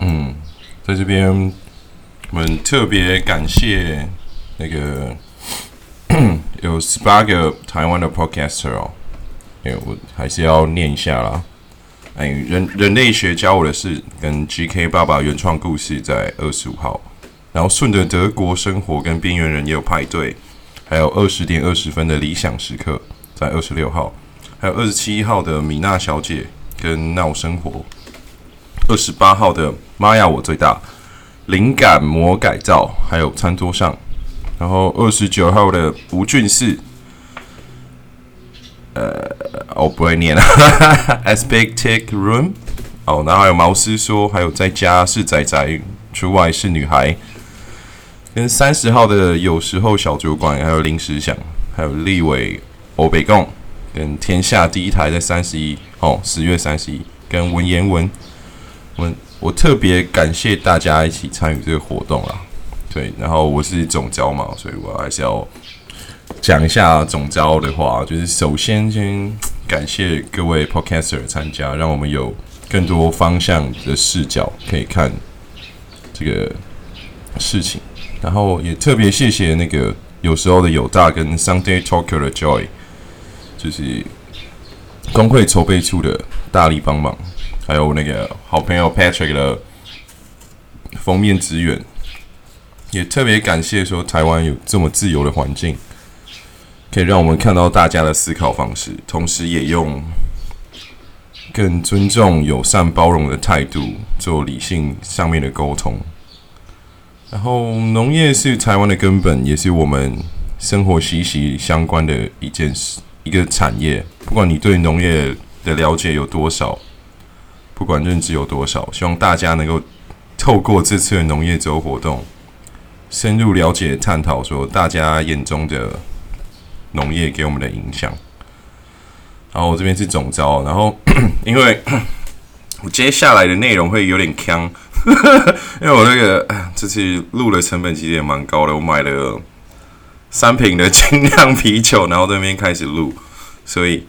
嗯，在这边我们特别感谢那个 有十八个台湾的 podcaster 哦，哎，我还是要念一下啦。哎，人人类学教我的事跟 GK 爸爸原创故事在二十五号，然后顺着德国生活跟边缘人也有派对，还有二十点二十分的理想时刻在二十六号，还有二十七号的米娜小姐跟闹生活，二十八号的妈呀我最大灵感魔改造，还有餐桌上，然后二十九号的吴俊士。呃，我不会念了。Aspectic room，哦，然后还有毛师说，还有在家是仔仔，出外是女孩。跟三十号的有时候小酒馆，还有临时想，还有立伟欧北贡，跟天下第一台在三十一，哦，十月三十一，跟文言文，我我特别感谢大家一起参与这个活动啦。对，然后我是总招嘛，所以我还是要。讲一下总招的话，就是首先先感谢各位 podcaster 参加，让我们有更多方向的视角可以看这个事情。然后也特别谢谢那个有时候的有大跟 Sunday Talker 的 Joy，就是工会筹备处的大力帮忙，还有那个好朋友 Patrick 的封面资源，也特别感谢说台湾有这么自由的环境。可以让我们看到大家的思考方式，同时也用更尊重、友善、包容的态度做理性上面的沟通。然后，农业是台湾的根本，也是我们生活息息相关的一件事、一个产业。不管你对农业的了解有多少，不管认知有多少，希望大家能够透过这次的农业周活动，深入了解、探讨说大家眼中的。农业给我们的影响，然后我这边是总招，然后 因为 我接下来的内容会有点坑，因为我那个这次录的成本其实也蛮高的，我买了三瓶的精酿啤酒，然后这边开始录，所以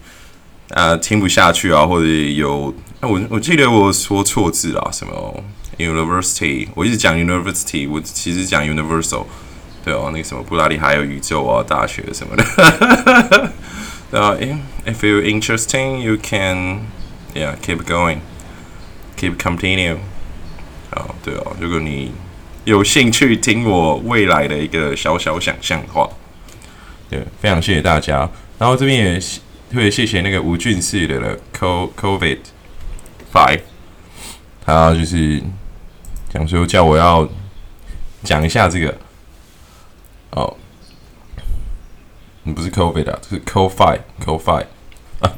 啊听不下去啊，或者有我我记得我说错字啊，什么 university，我一直讲 university，我其实讲 universal。对哦，那个什么布拉利还有宇宙啊，大学什么的。对啊，If you interesting, you can, yeah, keep going, keep continue. 好，对哦，如果你有兴趣听我未来的一个小小想象的话，对，非常谢谢大家。然后这边也特别谢谢那个吴俊士的 Co COVID Five，他就是讲说叫我要讲一下这个。哦，你不是 COVID 啊，是 Co Five Co Five，，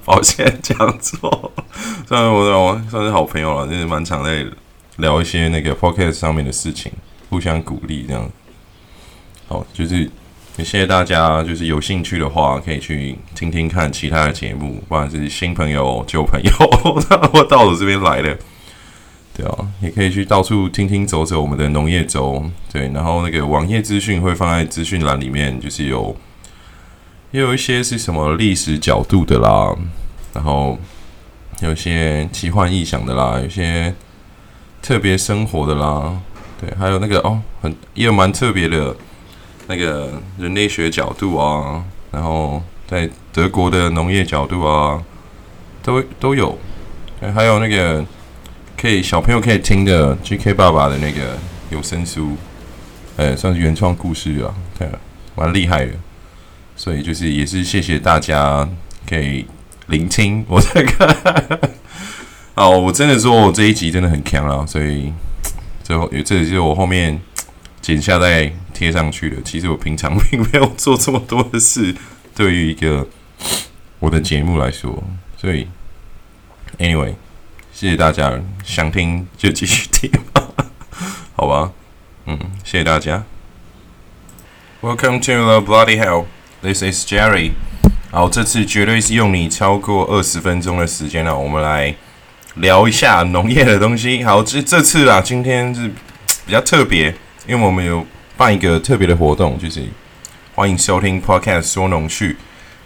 抱歉讲错。虽然我我算是好朋友了，就是蛮常在聊一些那个 Podcast 上面的事情，互相鼓励这样。好，就是也谢谢大家，就是有兴趣的话，可以去听听看其他的节目，不管是新朋友、旧朋友，我到我这边来的。对啊，也可以去到处听听走走我们的农业周，对，然后那个网页资讯会放在资讯栏里面，就是有也有一些是什么历史角度的啦，然后有些奇幻异想的啦，有些特别生活的啦，对，还有那个哦，很也有蛮特别的那个人类学角度啊，然后在德国的农业角度啊，都都有，还有那个。可以小朋友可以听的 GK 爸爸的那个有声书，呃，算是原创故事啊，对蛮厉害的。所以就是也是谢谢大家可以聆听我在看。哦，我真的说我这一集真的很强啊，所以最后也这也是我后面剪下来贴上去的。其实我平常并没有做这么多的事，对于一个我的节目来说，所以 anyway。谢谢大家，想听就继续听吧，好吧？嗯，谢谢大家。Welcome to the bloody hell. This is Jerry. 好，这次绝对是用你超过二十分钟的时间了。我们来聊一下农业的东西。好，这这次啊，今天是比较特别，因为我们有办一个特别的活动，就是欢迎收听 Podcast 说农趣。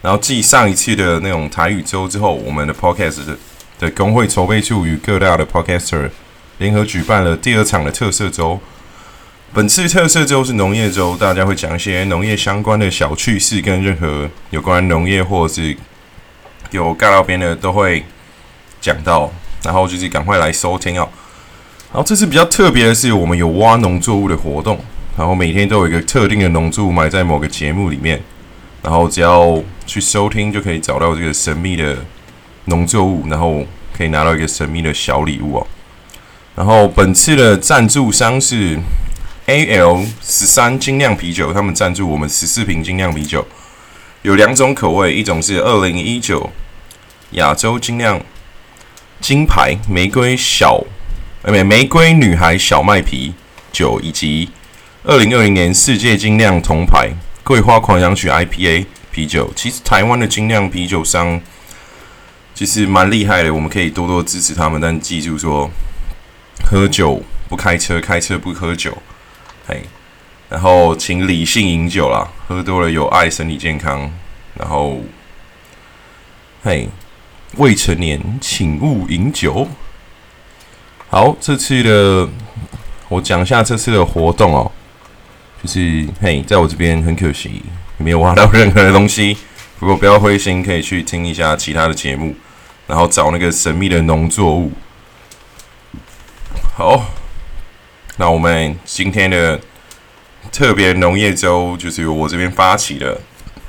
然后继上一次的那种台语周之后，我们的 Podcast 是。的工会筹备处与各大的 podcaster 联合举办了第二场的特色周。本次特色周是农业周，大家会讲一些农业相关的小趣事，跟任何有关农业或者是有尬到边的都会讲到。然后就是赶快来收听哦。然后这次比较特别的是，我们有挖农作物的活动，然后每天都有一个特定的农作物埋在某个节目里面，然后只要去收听就可以找到这个神秘的农作物，然后可以拿到一个神秘的小礼物哦。然后本次的赞助商是。A L 十三精酿啤酒，他们赞助我们十四瓶精酿啤酒，有两种口味，一种是二零一九亚洲精酿金牌玫瑰小，呃，玫瑰女孩小麦啤酒，以及二零二零年世界精酿铜牌桂花狂想曲 I P A 啤酒。其实台湾的精酿啤酒商其实蛮厉害的，我们可以多多支持他们，但记住说，喝酒不开车，开车不喝酒。嘿，然后请理性饮酒啦，喝多了有碍身体健康。然后，嘿，未成年请勿饮酒。好，这次的我讲一下这次的活动哦，就是嘿，在我这边很可惜没有挖到任何的东西，不过不要灰心，可以去听一下其他的节目，然后找那个神秘的农作物。好。那我们今天的特别农业周就是由我这边发起的，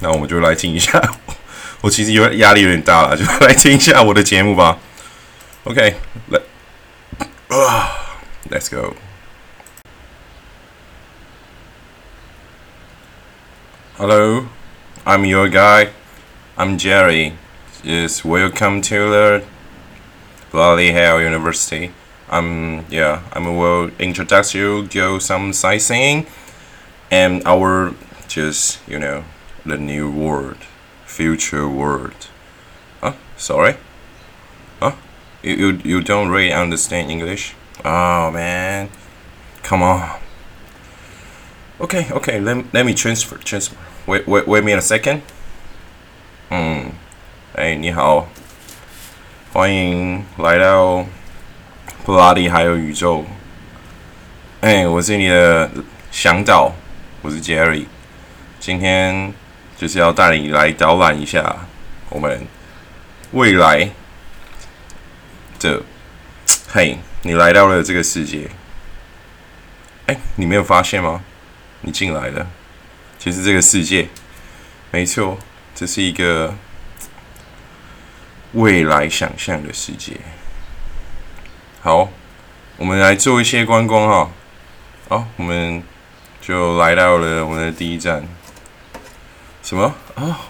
那我们就来听一下。我其实有压力有点大了，就来听一下我的节目吧。OK，来啊，Let's go。Hello, I'm your guy. I'm Jerry. Yes, welcome to the Bloody Hell University. I'm yeah I'm will introduce you go some sightseeing and our just you know the new world future world. Huh? Sorry? Huh? You, you you don't really understand English? Oh man. Come on. Okay okay let, let me transfer transfer wait wait wait me a second. 嗯哎你好。欢迎来到布拉迪还有宇宙，哎，我是你的向导，我是 Jerry，今天就是要带你来导览一下我们未来的，嘿，你来到了这个世界，哎，你没有发现吗？你进来了，其实这个世界，没错，这是一个未来想象的世界。好，我们来做一些观光哈。好，我们就来到了我们的第一站。什么啊？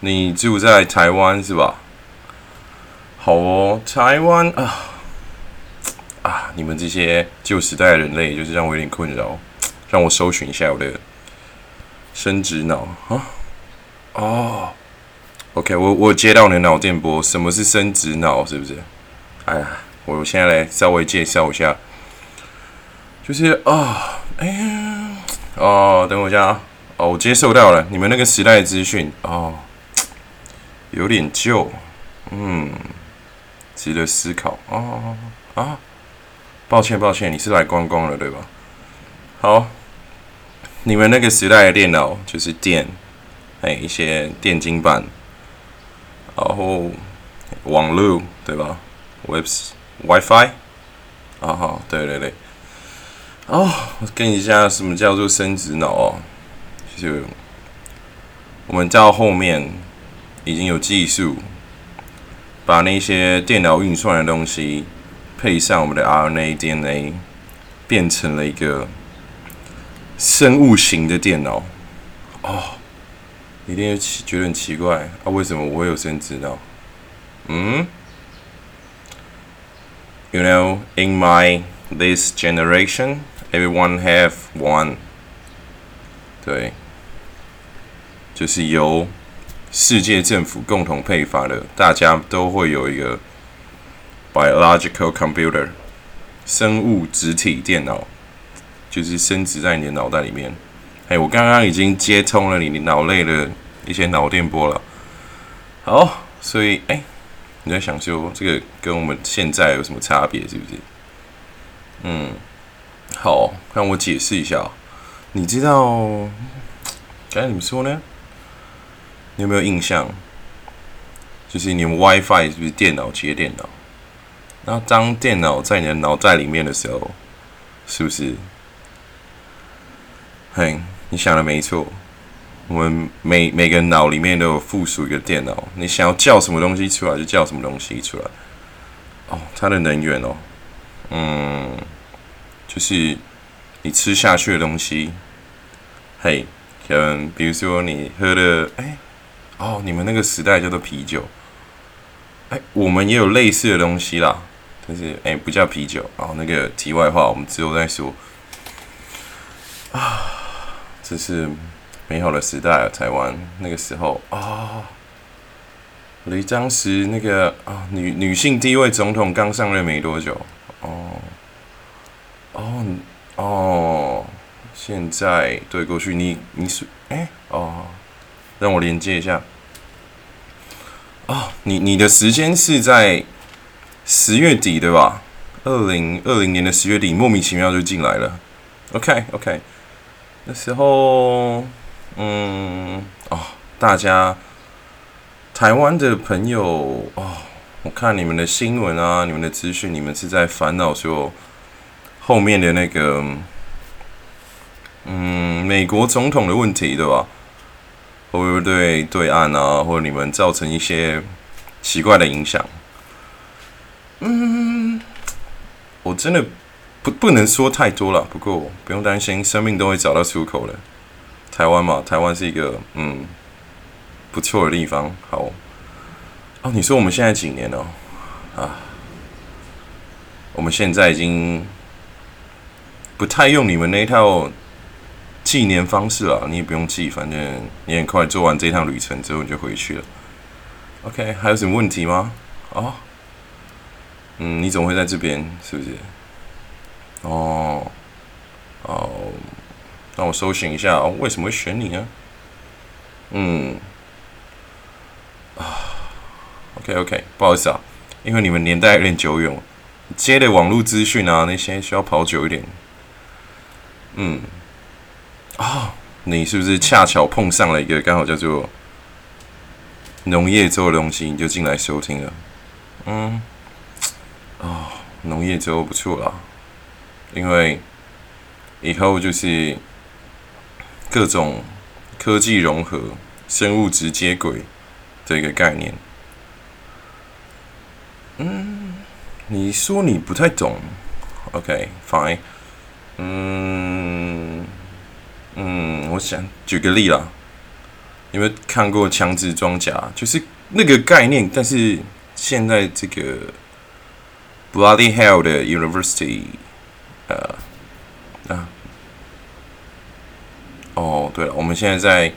你住在台湾是吧？好哦，台湾啊啊！你们这些旧时代的人类，就是让我有点困扰。让我搜寻一下我的生殖脑啊。哦，OK，我我接到你的脑电波。什么是生殖脑？是不是？哎呀。我现在来稍微介绍一下，就是啊，哎呀，哦，等我一下啊，哦，我接受到了你们那个时代资讯哦，有点旧，嗯，值得思考哦啊，抱歉抱歉，你是来观光的对吧？好，你们那个时代的电脑就是电，哎，一些电晶板，然后网络对吧？Webs。WiFi，啊好，对对对，哦，跟你讲什么叫做生殖脑哦，就是我们到后面已经有技术，把那些电脑运算的东西配上我们的 RNA、DNA，变成了一个生物型的电脑。哦，一定会奇觉得很奇怪，啊，为什么我会有生殖脑？嗯？you know in my this generation everyone have one 对就是由世界政府共同配发的大家都会有一个 biological computer 生物质体电脑就是生殖在你的脑袋里面哎我刚刚已经接通了你脑内的一些脑电波了好所以哎你在想说这个跟我们现在有什么差别？是不是？嗯，好，让我解释一下。你知道该怎么说呢？你有没有印象？就是你们 WiFi 是不是电脑接电脑？然后当电脑在你的脑袋里面的时候，是不是？嘿，你想的没错。我们每每个脑里面都有附属一个电脑，你想要叫什么东西出来就叫什么东西出来。哦，它的能源哦，嗯，就是你吃下去的东西。嘿，可能比如说你喝的，哎，哦，你们那个时代叫做啤酒。哎，我们也有类似的东西啦，但是哎，不叫啤酒。哦，那个题外话，我们之后再说。啊，这是。美好的时代啊，台湾那个时候啊，离当时那个啊女女性第一位总统刚上任没多久哦哦哦，现在对过去你你是哎哦，让我连接一下啊，你你的时间是在十月底对吧？二零二零年的十月底，莫名其妙就进来了。OK OK，那时候。嗯哦，大家台湾的朋友哦，我看你们的新闻啊，你们的资讯，你们是在烦恼说后面的那个嗯美国总统的问题对吧？会不会对对岸啊，或者你们造成一些奇怪的影响？嗯，我真的不不能说太多了，不过不用担心，生命都会找到出口的。台湾嘛，台湾是一个嗯不错的地方。好，哦，你说我们现在几年了？啊，我们现在已经不太用你们那一套纪念方式了。你也不用记，反正你很快做完这趟旅程之后你就回去了。OK，还有什么问题吗？哦，嗯，你怎么会在这边？是不是？哦，哦。让我搜寻一下哦，为什么会选你呢？嗯，啊，OK OK，不好意思啊，因为你们年代有点久远，接的网络资讯啊那些需要跑久一点。嗯，啊，你是不是恰巧碰上了一个刚好叫做农业周的东西，你就进来收听了？嗯，啊，农业周不错啦，因为以后就是。各种科技融合、生物质接轨的一个概念。嗯，你说你不太懂？OK，fine。嗯嗯，我想举个例啦。有没有看过强制装甲？就是那个概念，但是现在这个 Bloody Hell 的 University，呃啊。哦，对了，我们现在在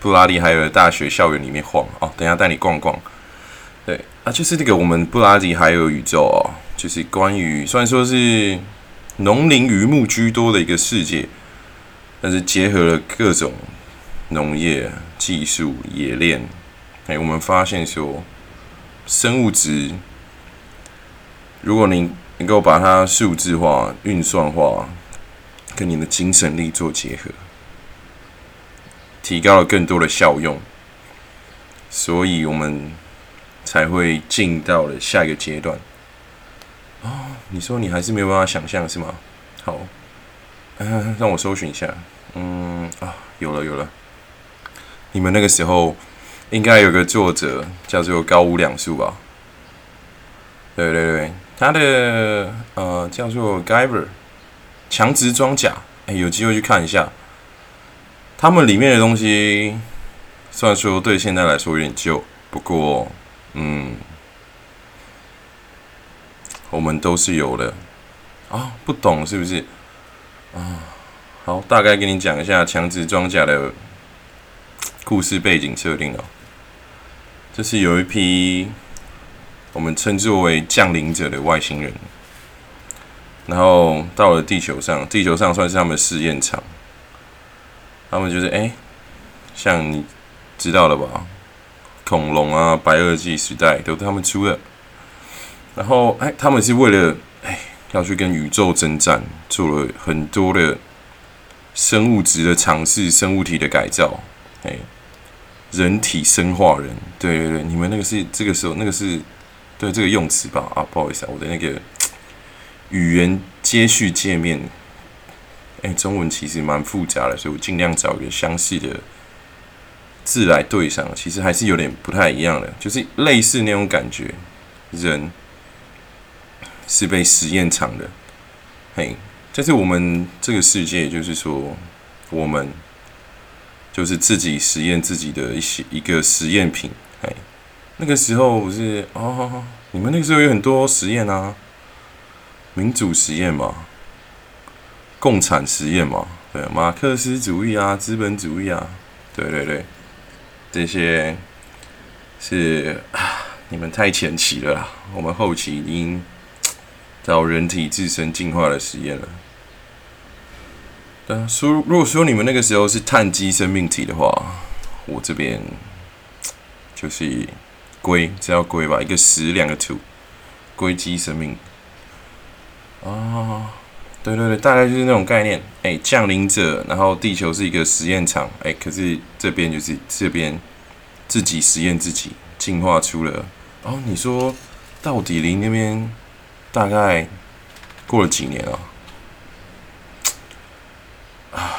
布拉利还有大学校园里面晃哦，等下带你逛逛。对啊，就是这个我们布拉迪还有宇宙哦，就是关于虽然说是农林渔牧居多的一个世界，但是结合了各种农业技术冶炼，哎，我们发现说生物质，如果您能够把它数字化、运算化，跟你的精神力做结合。提高了更多的效用，所以我们才会进到了下一个阶段。哦，你说你还是没有办法想象是吗？好，让我搜寻一下。嗯啊，有了有了。你们那个时候应该有个作者叫做高屋两树吧？对对对，他的呃叫做 Giver 强直装甲，哎，有机会去看一下。他们里面的东西，虽然说对现在来说有点旧，不过，嗯，我们都是有的啊。不懂是不是？啊，好，大概给你讲一下强直装甲的故事背景设定哦。这是有一批我们称作为降临者的外星人，然后到了地球上，地球上算是他们的试验场。他们就是哎，像你知道了吧？恐龙啊，白垩纪时代都他们出的。然后哎，他们是为了哎要去跟宇宙征战，做了很多的生物质的尝试，生物体的改造，哎，人体生化人，对对对，你们那个是这个时候那个是对这个用词吧？啊，不好意思啊，我的那个语言接续界面，哎，中文其实蛮复杂的，所以我尽量找一个相似的字来对上，其实还是有点不太一样的，就是类似那种感觉，人。是被实验场的，嘿，这是我们这个世界，就是说，我们就是自己实验自己的一些一个实验品，嘿，那个时候不是哦，你们那个时候有很多实验啊，民主实验嘛，共产实验嘛，对，马克思主义啊，资本主义啊，对对对，这些是啊你们太前期了啦，我们后期已经。到人体自身进化的实验了。但说如果说你们那个时候是碳基生命体的话，我这边就是龟，只要龟吧，一个十，两个土，硅基生命。啊，对对对，大概就是那种概念。哎，降临者，然后地球是一个实验场。哎，可是这边就是这边自己实验自己，进化出了。哦，你说到底离那边？大概过了几年了，啊，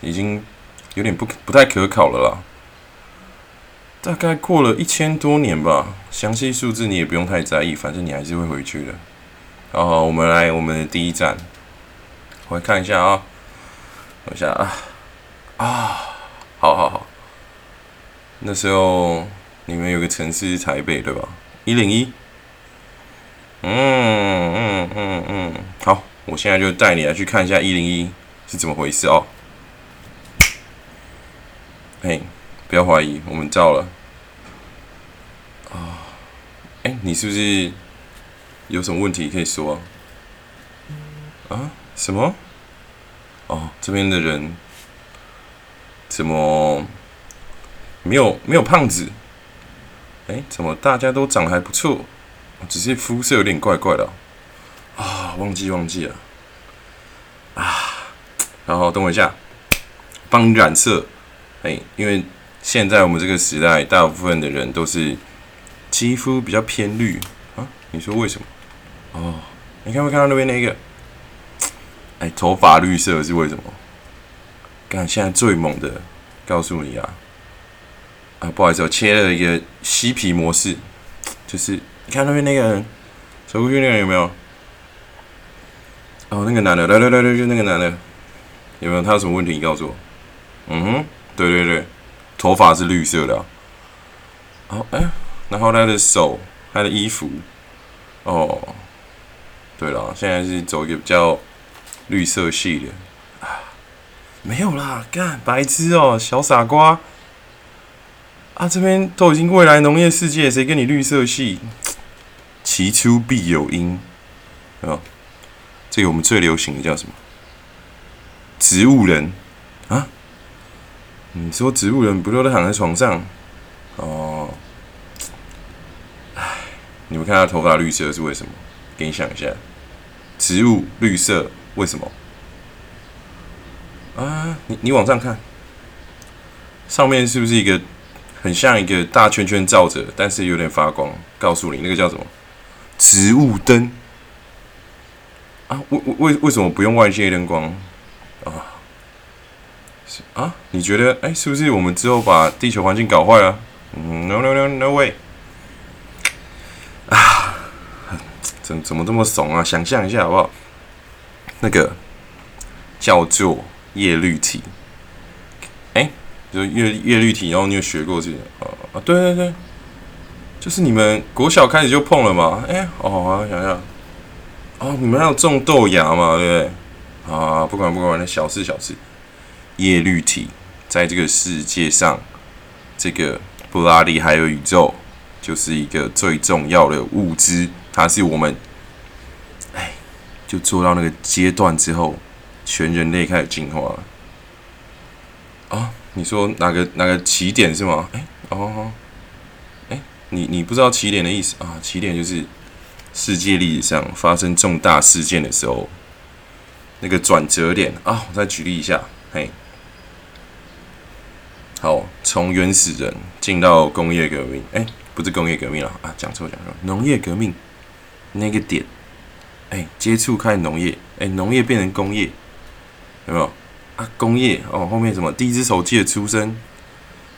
已经有点不不太可考了啦。大概过了一千多年吧，详细数字你也不用太在意，反正你还是会回去的。好，我们来我们的第一站，我来看一下啊，等一下啊，啊，好好好，那时候你们有个城市是台北对吧？一零一。嗯嗯嗯嗯，好，我现在就带你来去看一下一零一是怎么回事哦。嘿，不要怀疑，我们照了。啊，哎，你是不是有什么问题可以说？啊？什么？哦，这边的人怎么没有没有胖子？哎，怎么大家都长得还不错？只是肤色有点怪怪的啊，忘记忘记了啊，然后等我一下，帮你染色，哎，因为现在我们这个时代，大部分的人都是肌肤比较偏绿啊，你说为什么？哦，你看没看到那边那个？哎，头发绿色是为什么？看现在最猛的，告诉你啊，啊，不好意思，我切了一个嬉皮模式，就是。你看那边那个人走过去那个有没有？哦，那个男的，来来来来，就那个男的，有没有？他有什么问题？你告诉我。嗯哼，对对对，头发是绿色的。哦，哎，然后他的手，他的衣服，哦，对了，现在是走一个比较绿色系的。啊，没有啦，干白痴哦，小傻瓜。啊，这边都已经未来农业世界，谁跟你绿色系？其出必有因，啊，这个我们最流行的叫什么？植物人啊？你说植物人不都躺在床上？哦，你们看他头发绿色是为什么？给你想一下，植物绿色为什么？啊，你你往上看，上面是不是一个很像一个大圈圈罩着，但是有点发光？告诉你，那个叫什么？植物灯啊？为为为为什么不用外界灯光啊？是啊？你觉得哎，是不是我们之后把地球环境搞坏了？嗯，no no no no way！啊，怎怎么这么怂啊？想象一下好不好？那个叫做叶绿体，哎，就叶叶绿体，然后你有学过这个啊？对对对。就是你们国小开始就碰了嘛？哎，哦，想想，哦，你们还有种豆芽嘛？对不对？啊，不管不管，那小事小事。叶绿体在这个世界上，这个布拉利还有宇宙，就是一个最重要的物质。它是我们，哎，就做到那个阶段之后，全人类开始进化了。啊，你说哪个哪个起点是吗？哎，哦。哎你你不知道起点的意思啊？起点就是世界历史上发生重大事件的时候，那个转折点啊，我再举例一下，嘿，好，从原始人进到工业革命，哎，不是工业革命了啊，讲错讲错，农业革命那个点，哎，接触开农业，哎，农业变成工业，有没有啊？工业哦，后面什么第一只手机的出生，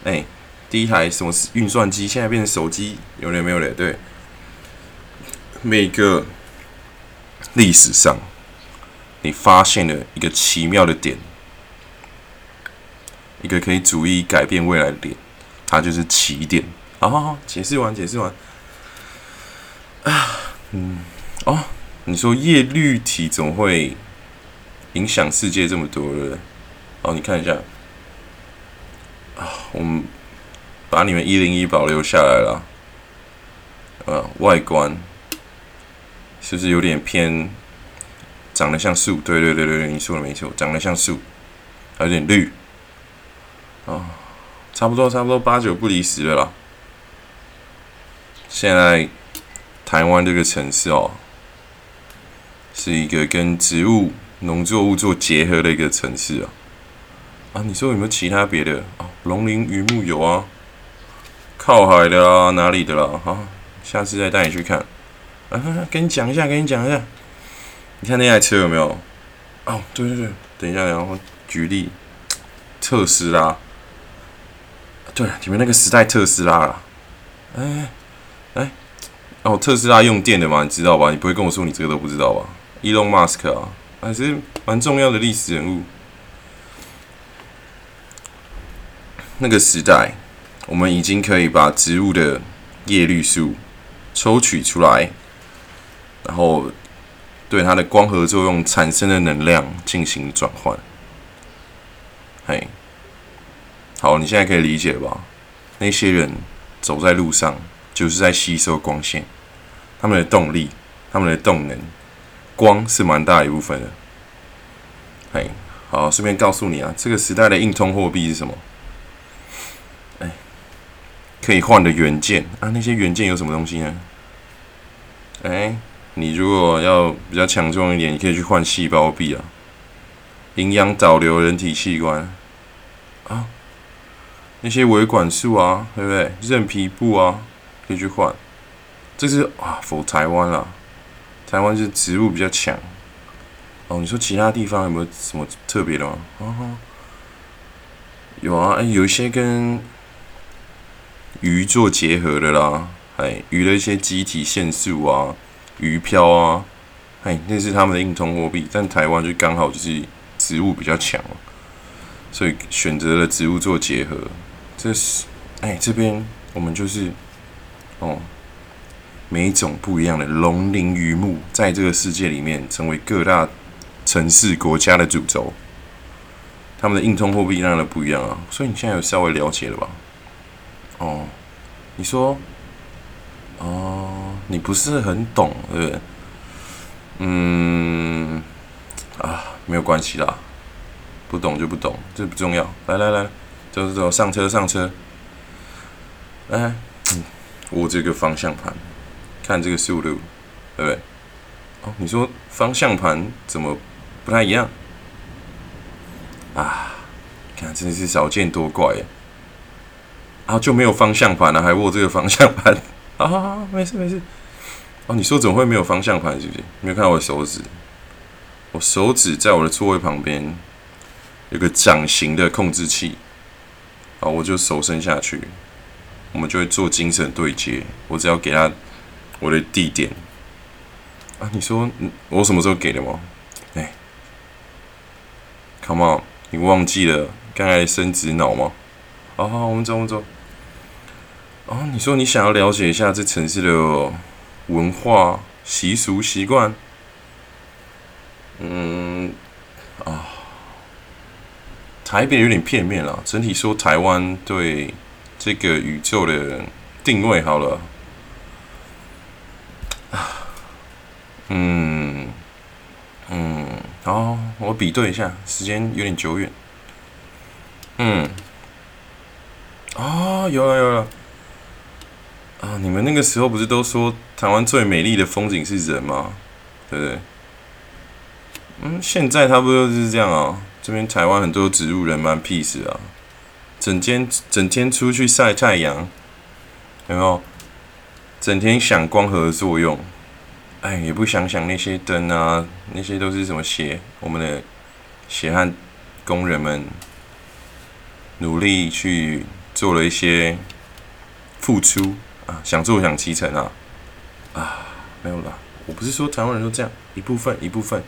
哎，第一台什么运算机，现在变成手机，有嘞没有嘞？对。每个历史上，你发现了一个奇妙的点，一个可以逐一改变未来的点，它就是起点。好好好，解释完，解释完。啊，嗯，哦，你说叶绿体怎么会影响世界这么多了？哦，你看一下，啊，我们把你们一零一保留下来了，呃，外观。是不是有点偏？长得像树，对对对对对，你说的没错，长得像树，还有点绿，哦，差不多差不多八九不离十了啦。现在台湾这个城市哦，是一个跟植物、农作物做结合的一个城市啊。啊，你说有没有其他别的？哦，龙鳞鱼木有啊，靠海的啊，哪里的啦？好，下次再带你去看。啊，跟你讲一下，跟你讲一下。你看那台车有没有？哦，对对对，等一下，然后举例，特斯拉。对，你们那个时代特斯拉啦。哎哎，哦，特斯拉用电的嘛，你知道吧？你不会跟我说你这个都不知道吧？Elon Musk 啊，还是蛮重要的历史人物。那个时代，我们已经可以把植物的叶绿素抽取出来。然后对它的光合作用产生的能量进行转换，嘿，好，你现在可以理解吧？那些人走在路上就是在吸收光线，他们的动力、他们的动能，光是蛮大一部分的。哎，好，顺便告诉你啊，这个时代的硬通货币是什么？哎，可以换的元件啊，那些元件有什么东西呢？哎。你如果要比较强壮一点，你可以去换细胞壁啊，营养导流人体器官啊，那些维管束啊，对不对？韧皮布啊，可以去换。这是啊，否台湾啦，台湾是植物比较强。哦，你说其他地方有没有什么特别的吗？啊，有啊，有一些跟鱼做结合的啦，哎，鱼的一些机体线素啊。鱼漂啊，哎，那是他们的硬通货币，但台湾就刚好就是植物比较强，所以选择了植物做结合。这是，哎，这边我们就是哦，每一种不一样的龙鳞鱼木，在这个世界里面成为各大城市国家的主轴，他们的硬通货币让的不一样啊，所以你现在有稍微了解了吧？哦，你说。哦，你不是很懂，对不对？嗯，啊，没有关系啦，不懂就不懂，这不重要。来来来，走走走，上车上车。哎，握这个方向盘，看这个速度，对不对？哦，你说方向盘怎么不太一样？啊，看真的是少见多怪耶！啊，就没有方向盘了，还握这个方向盘。啊，没事没事。哦，你说怎么会没有方向盘？是不是？没有看到我的手指？我手指在我的座位旁边有个掌形的控制器。啊，我就手伸下去，我们就会做精神对接。我只要给他我的地点。啊，你说我什么时候给的吗？哎，Come on，你忘记了刚才伸直脑吗？好好，我们走，我们走。哦，你说你想要了解一下这城市的文化习俗习惯？嗯，啊，台北有点片面了。整体说，台湾对这个宇宙的定位好了。啊，嗯，嗯，好，我比对一下，时间有点久远。嗯，啊，有了有了。啊，你们那个时候不是都说台湾最美丽的风景是人吗？对不对？嗯，现在差不多就是这样啊。这边台湾很多植物人蛮 peace 啊，整天整天出去晒太阳，有没有？整天想光合作用，哎，也不想想那些灯啊，那些都是什么血？我们的血汗工人们努力去做了一些付出啊，想做想其成啊啊，没有啦，我不是说台湾人都这样，一部分一部分，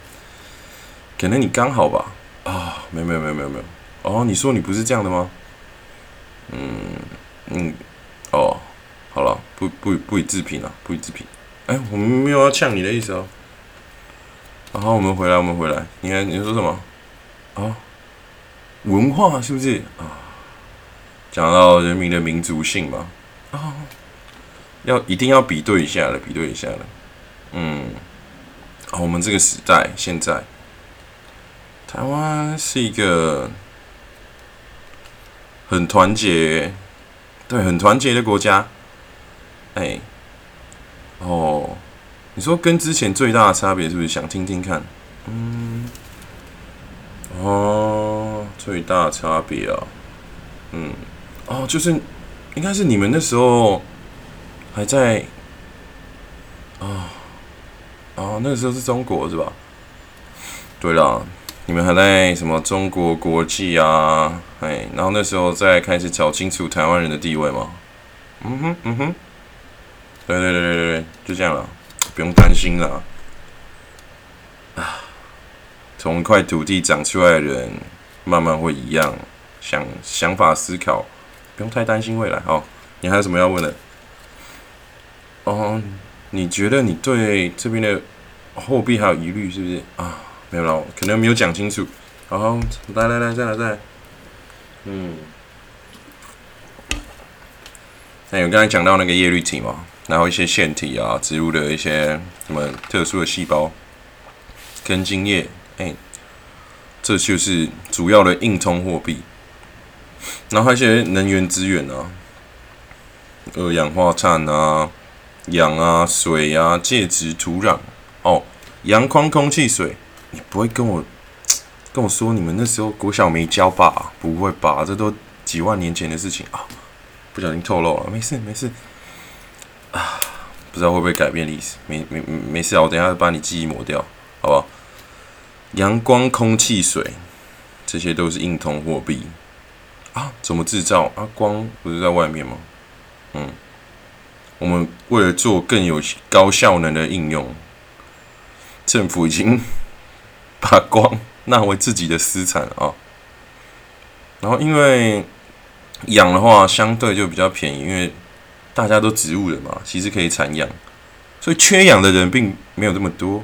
可能你刚好吧。啊，没有没有没有没有没有，哦，你说你不是这样的吗？嗯嗯，哦，好了，不不不予置评了，不予置评。哎，我们没有要呛你的意思哦。然后我们回来，我们回来，你看你说什么？啊，文化是不是啊？讲到人民的民族性嘛，啊，要一定要比对一下的，比对一下的。嗯，啊，我们这个时代现在。台湾是一个很团结，对，很团结的国家。哎，哦，你说跟之前最大的差别是不是？想听听看。嗯，哦，最大差别啊，嗯，哦，就是应该是你们那时候还在，啊，哦，那个时候是中国是吧？对了。你们还在什么中国国际啊？哎，然后那时候再开始搞清楚台湾人的地位吗？嗯哼，嗯哼，对对对对对，就这样了，不用担心了。啊，从一块土地长出来的人，慢慢会一样，想想法思考，不用太担心未来。好，你还有什么要问的？哦，你觉得你对这边的货币还有疑虑是不是啊？没有了，可能没有讲清楚。好，来来来，再来再来。嗯，那有刚才讲到那个叶绿体嘛，然后一些腺体啊，植物的一些什么特殊的细胞，根茎叶，哎，这就是主要的硬通货币。然后还有一些能源资源啊，二氧化碳啊，氧啊，水啊，介质、土壤，哦，阳光、空气、水。你不会跟我跟我说你们那时候国小没教吧？不会吧？这都几万年前的事情啊！不小心透露了，没事没事！不知道会不会改变历史？没没没事啊！我等下把你记忆抹掉，好不好？阳光、空气、水，这些都是硬通货币啊！怎么制造啊？光不是在外面吗？嗯，我们为了做更有高效能的应用，政府已经。把光纳为自己的私产啊，然后因为氧的话相对就比较便宜，因为大家都植物人嘛，其实可以产氧，所以缺氧的人并没有这么多。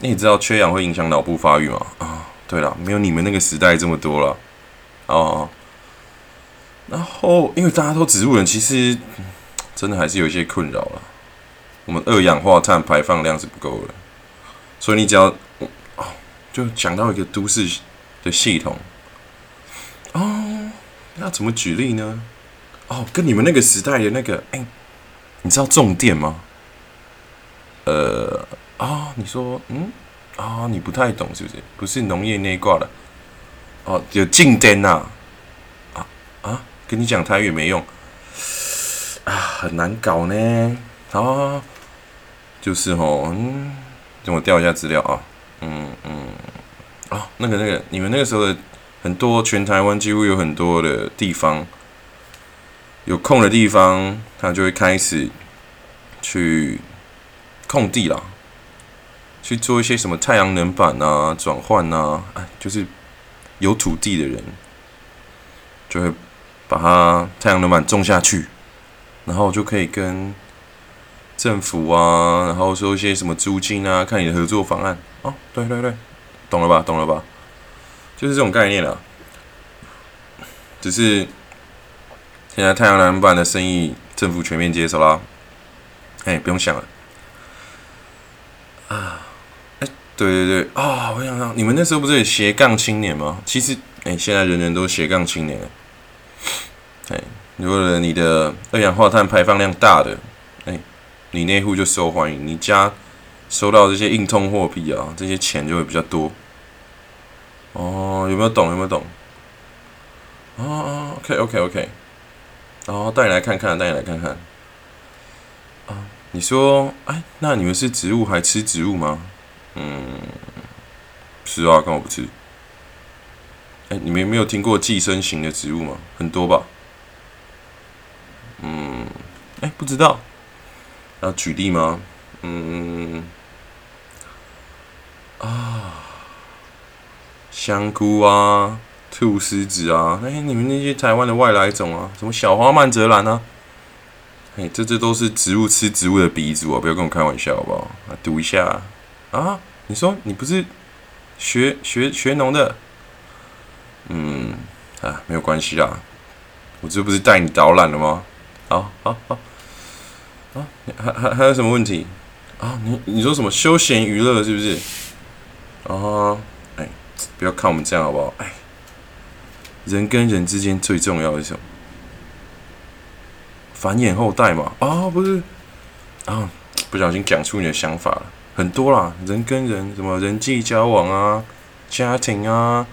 那你知道缺氧会影响脑部发育吗？啊，对了，没有你们那个时代这么多了哦。然后因为大家都植物人，其实真的还是有一些困扰了。我们二氧化碳排放量是不够的，所以你只要哦。就讲到一个都市的系统哦，那怎么举例呢？哦，跟你们那个时代的那个，哎，你知道重电吗？呃，啊，你说，嗯，啊，你不太懂是不是？不是农业那一挂的，哦，有静电呐，啊啊，跟你讲台语没用，啊，很难搞呢，啊，就是哦，嗯，等我调一下资料啊。嗯嗯，啊，那个那个，你们那个时候的很多全台湾几乎有很多的地方有空的地方，他就会开始去空地啦，去做一些什么太阳能板啊、转换啊，哎，就是有土地的人就会把它太阳能板种下去，然后就可以跟政府啊，然后说一些什么租金啊，看你的合作方案。哦，对对对，懂了吧？懂了吧？就是这种概念了。只是现在太阳能板的生意，政府全面接手啦。哎，不用想了。啊，哎，对对对，啊，我想想，你们那时候不是有斜杠青年吗？其实，哎，现在人人都斜杠青年。哎，如果你的二氧化碳排放量大的，哎你那户就受欢迎，你家收到这些硬通货币啊，这些钱就会比较多。哦，有没有懂？有没有懂？哦，OK OK OK，然后带你来看看，带你来看看。啊，你说，哎，那你们是植物还吃植物吗？嗯，是啊，刚我不吃。哎，你们没有听过寄生型的植物吗？很多吧。嗯，哎，不知道。要举例吗？嗯，啊，香菇啊，菟丝子啊，哎，你们那些台湾的外来种啊，什么小花曼泽兰啊，哎，这这都是植物吃植物的鼻祖啊！不要跟我开玩笑好不好？啊，读一下啊！你说你不是学学学农的？嗯，啊，没有关系啦，我这不是带你导览了吗？好，好，好，啊，还还还有什么问题？啊，你你说什么休闲娱乐是不是？啊，哎，不要看我们这样好不好？哎，人跟人之间最重要的是什么？繁衍后代嘛。啊，不是，啊，不小心讲出你的想法了。很多啦，人跟人什么人际交往啊，家庭啊。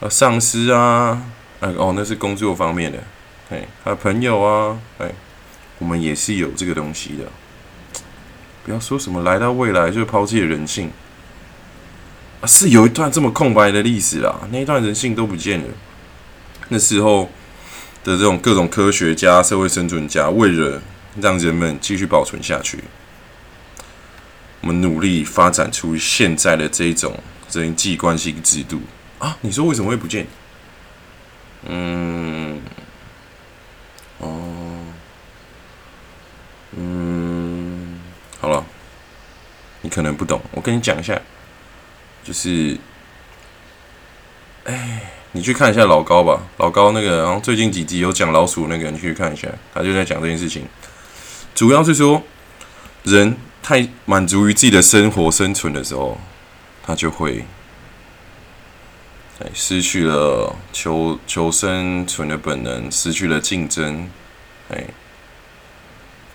啊，上司啊，哎哦，那是工作方面的，哎，还有朋友啊，哎，我们也是有这个东西的。不要说什么来到未来就抛弃了人性，啊，是有一段这么空白的历史啦，那一段人性都不见了。那时候的这种各种科学家、社会生存家，为了让人们继续保存下去，我们努力发展出现在的这一种人际关系制度。啊，你说为什么会不见？嗯，哦，嗯，好了，你可能不懂，我跟你讲一下，就是，哎，你去看一下老高吧，老高那个，然后最近几集有讲老鼠那个，你去看一下，他就在讲这件事情，主要是说，人太满足于自己的生活生存的时候，他就会。哎，失去了求求生存的本能，失去了竞争，哎，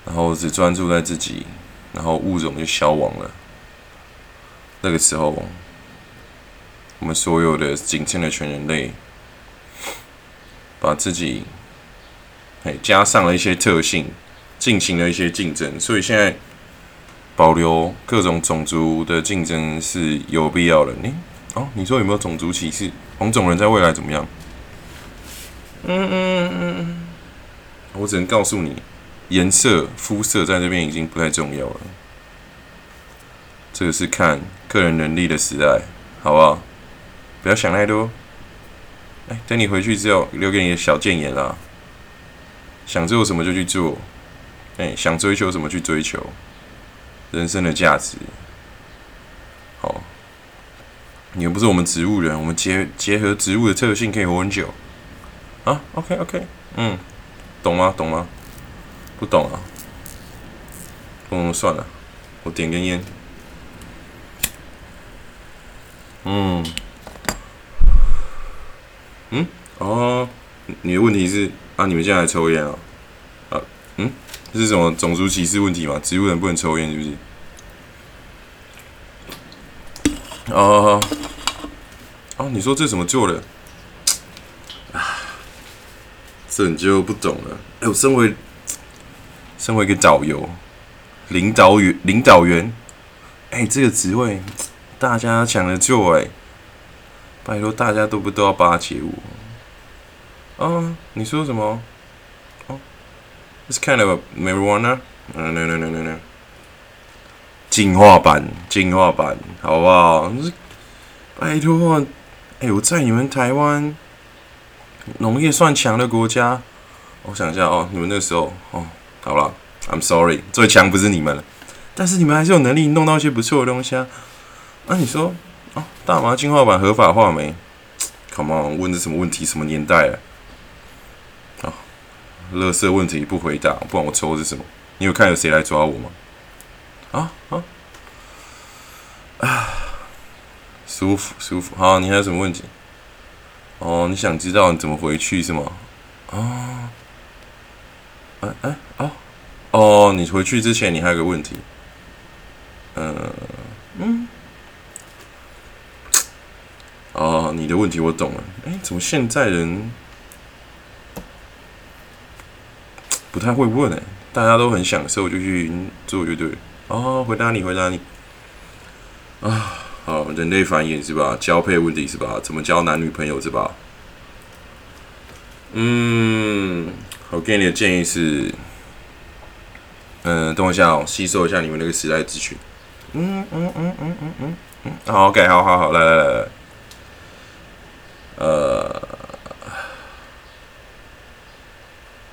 然后只专注在自己，然后物种就消亡了。那个时候，我们所有的仅剩的全人类，把自己哎加上了一些特性，进行了一些竞争，所以现在保留各种种族的竞争是有必要的。你。哦，你说有没有种族歧视？黄种人在未来怎么样？嗯嗯嗯，我只能告诉你，颜色、肤色在这边已经不太重要了。这个是看个人能力的时代，好不好？不要想太多。哎，等你回去之后，留给你的小谏言啦。想做什么就去做，哎，想追求什么去追求，人生的价值。好。你又不是我们植物人，我们结结合植物的特性可以活很久啊？OK OK，嗯，懂吗？懂吗？不懂啊？嗯，算了，我点根烟。嗯，嗯，哦，你的问题是啊？你们现在抽烟啊？啊，嗯，这是什么种族歧视问题吗？植物人不能抽烟是不是？哦，哦，你说这怎么做的？啊，这你就不懂了。哎，我身为身为一个导游、领导员、领导员，哎，这个职位大家抢着做，哎，拜托大家都不都要巴结我？啊，你说什么？哦，It's kind of marijuana？No no no no no no。进化版，进化版，好不好？拜托，哎，我在你们台湾农业算强的国家，我想一下哦，你们那时候哦，好了，I'm sorry，最强不是你们了，但是你们还是有能力弄到一些不错的东西啊。那你说，大麻进化版合法化没？Come on，问的什么问题？什么年代了？啊，乐色问题不回答，不管我抽的是什么？你有看有谁来抓我吗？啊啊啊！舒服舒服，好，你还有什么问题？哦，你想知道你怎么回去是吗？哦，哎哎哦哦，你回去之前你还有个问题，嗯嗯，哦，你的问题我懂了。哎，怎么现在人不太会问哎？大家都很享受就去做就对了。哦，回答你，回答你。啊，好，人类繁衍是吧？交配问题是吧？怎么交男女朋友是吧？嗯，我给你的建议是。嗯，等我一下哦，吸收一下你们那个时代资讯。嗯嗯嗯嗯嗯嗯嗯，好，OK，好好好，来来来来，呃，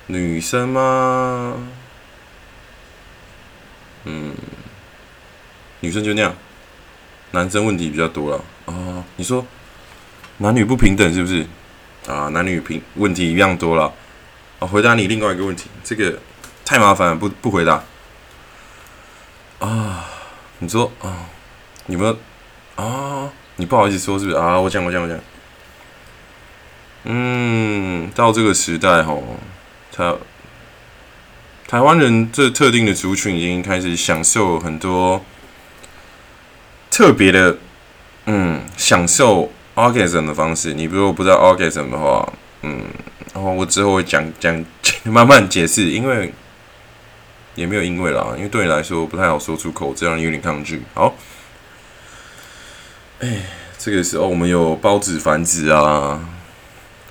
女生吗？嗯，女生就那样，男生问题比较多了。哦，你说男女不平等是不是？啊，男女平问题一样多了。哦，回答你另外一个问题，这个。太麻烦，不不回答。啊，你说啊，你们啊，你不好意思说是不是啊？我讲我讲我讲。嗯，到这个时代吼，台台湾人这特定的族群已经开始享受很多特别的，嗯，享受 orgasm 的方式。你如果不知道 orgasm 的话，嗯，然后我之后会讲讲 慢慢解释，因为。也没有因为啦，因为对你来说不太好说出口，这样有点抗拒。好，哎，这个时候我们有孢子繁殖啊，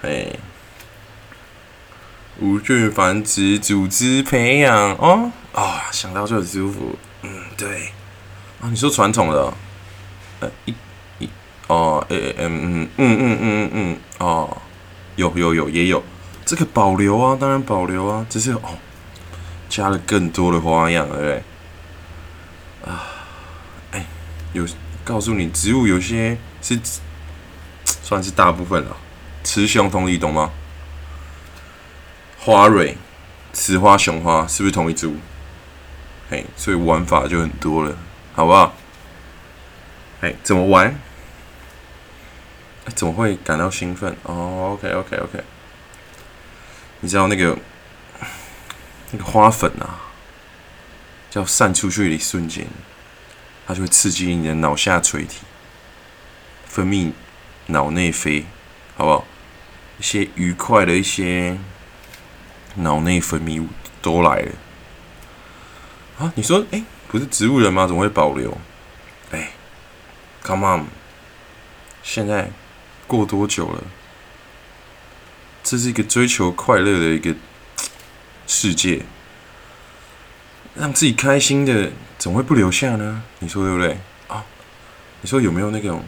哎，无菌繁殖组织培养哦啊，想到就很舒服。嗯，对啊，你说传统的，呃，一一哦，哎嗯嗯嗯嗯嗯嗯哦，有有有也有这个保留啊，当然保留啊，只是哦。加了更多的花样，对不对？啊，哎，有告诉你，植物有些是算是大部分了，雌雄同体，懂吗？花蕊、雌花、雄花是不是同一株？嘿，所以玩法就很多了，好不好？哎，怎么玩？怎么会感到兴奋？哦，OK，OK，OK，你知道那个？那个花粉啊，要散出去的一瞬间，它就会刺激你的脑下垂体，分泌脑内啡，好不好？一些愉快的一些脑内分泌物都来了。啊，你说，哎，不是植物人吗？怎么会保留？哎，Come on，现在过多久了？这是一个追求快乐的一个。世界让自己开心的，怎么会不留下呢？你说对不对啊？你说有没有那种，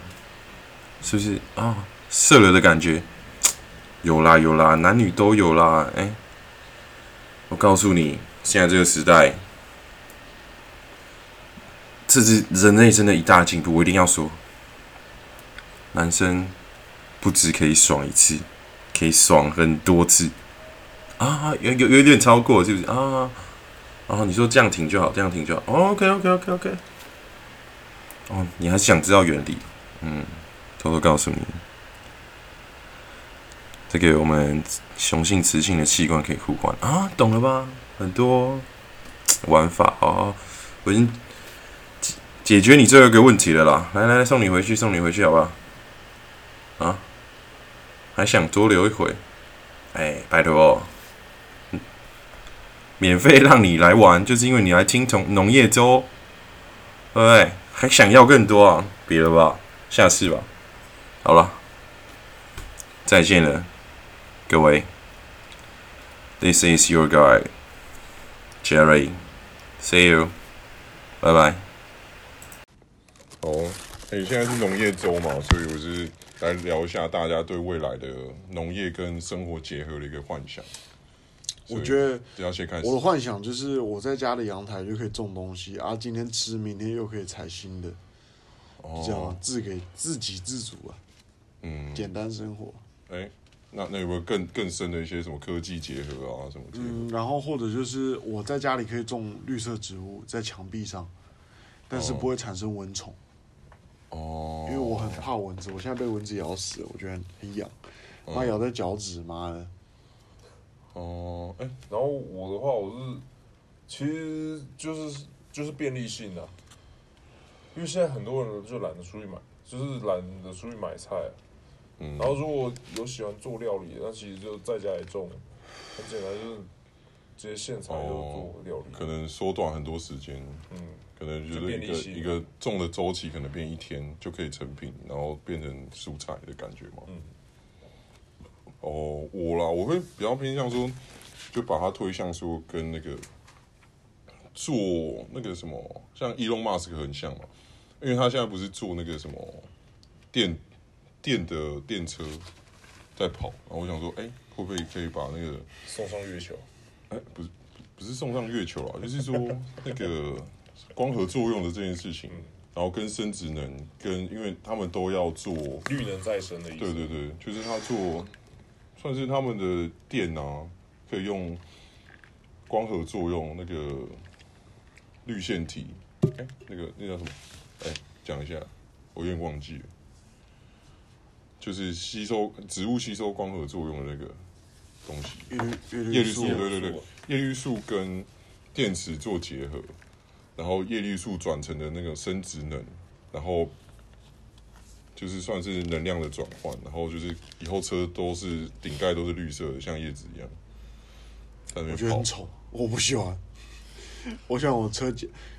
是不是啊？射了的感觉，有啦有啦，男女都有啦。哎，我告诉你，现在这个时代，这是人类真的一大进步。我一定要说，男生不止可以爽一次，可以爽很多次。啊，有有有点超过，是不是啊？哦，你说这样停就好，这样停就好。OK OK OK OK。哦，你还想知道原理？嗯，偷偷告诉你，这个我们雄性雌性的器官可以互换啊，懂了吧？很多玩法哦，我已经解解决你最后一个问题了啦。来来来，送你回去，送你回去，好不好？啊？还想多留一会？哎，拜托。免费让你来玩，就是因为你来听从农业周，对不对？还想要更多啊？别了吧，下次吧。好了，再见了，各位。This is your guy, Jerry. See you. 拜拜。哦，哎，现在是农业周嘛，所以我是来聊一下大家对未来的农业跟生活结合的一个幻想。我觉得我的幻想就是我在家的阳台就可以种东西，啊，今天吃，明天又可以采新的，这样自给自给自足啊，嗯，简单生活。哎，那那有没有更更深的一些什么科技结合啊什么？嗯，然后或者就是我在家里可以种绿色植物在墙壁上，但是不会产生蚊虫。哦，因为我很怕蚊子，我现在被蚊子咬死了，我觉得很痒，妈咬在脚趾，妈的。哦，哎，然后我的话，我是其实就是就是便利性的，因为现在很多人就懒得出去买，就是懒得出去买菜。嗯，然后如果有喜欢做料理，那其实就在家里种，很简单，就是直接现采就做料理，可能缩短很多时间。嗯，可能就是一个一个种的周期可能变一天就可以成品，然后变成蔬菜的感觉嘛。嗯。哦，我啦，我会比较偏向说，就把它推向说跟那个做那个什么，像 Elon Musk 很像嘛，因为他现在不是做那个什么电。电的电车在跑，然后我想说，哎，会不会可以把那个送上月球？哎，不是，不是送上月球啊，就是说 那个光合作用的这件事情，然后跟生殖能，跟因为他们都要做绿能再生的意思。对对对，就是他做算是他们的电啊，可以用光合作用那个绿线体，哎，那个那叫什么？哎，讲一下，我有点忘记了。就是吸收植物吸收光合作用的那个东西，叶绿素，对对对，叶绿素跟电池做结合，然后叶绿素转成的那个生殖能，然后就是算是能量的转换，然后就是以后车都是顶盖都是绿色的，像叶子一样。我觉得很丑，我不喜欢。我喜欢我车，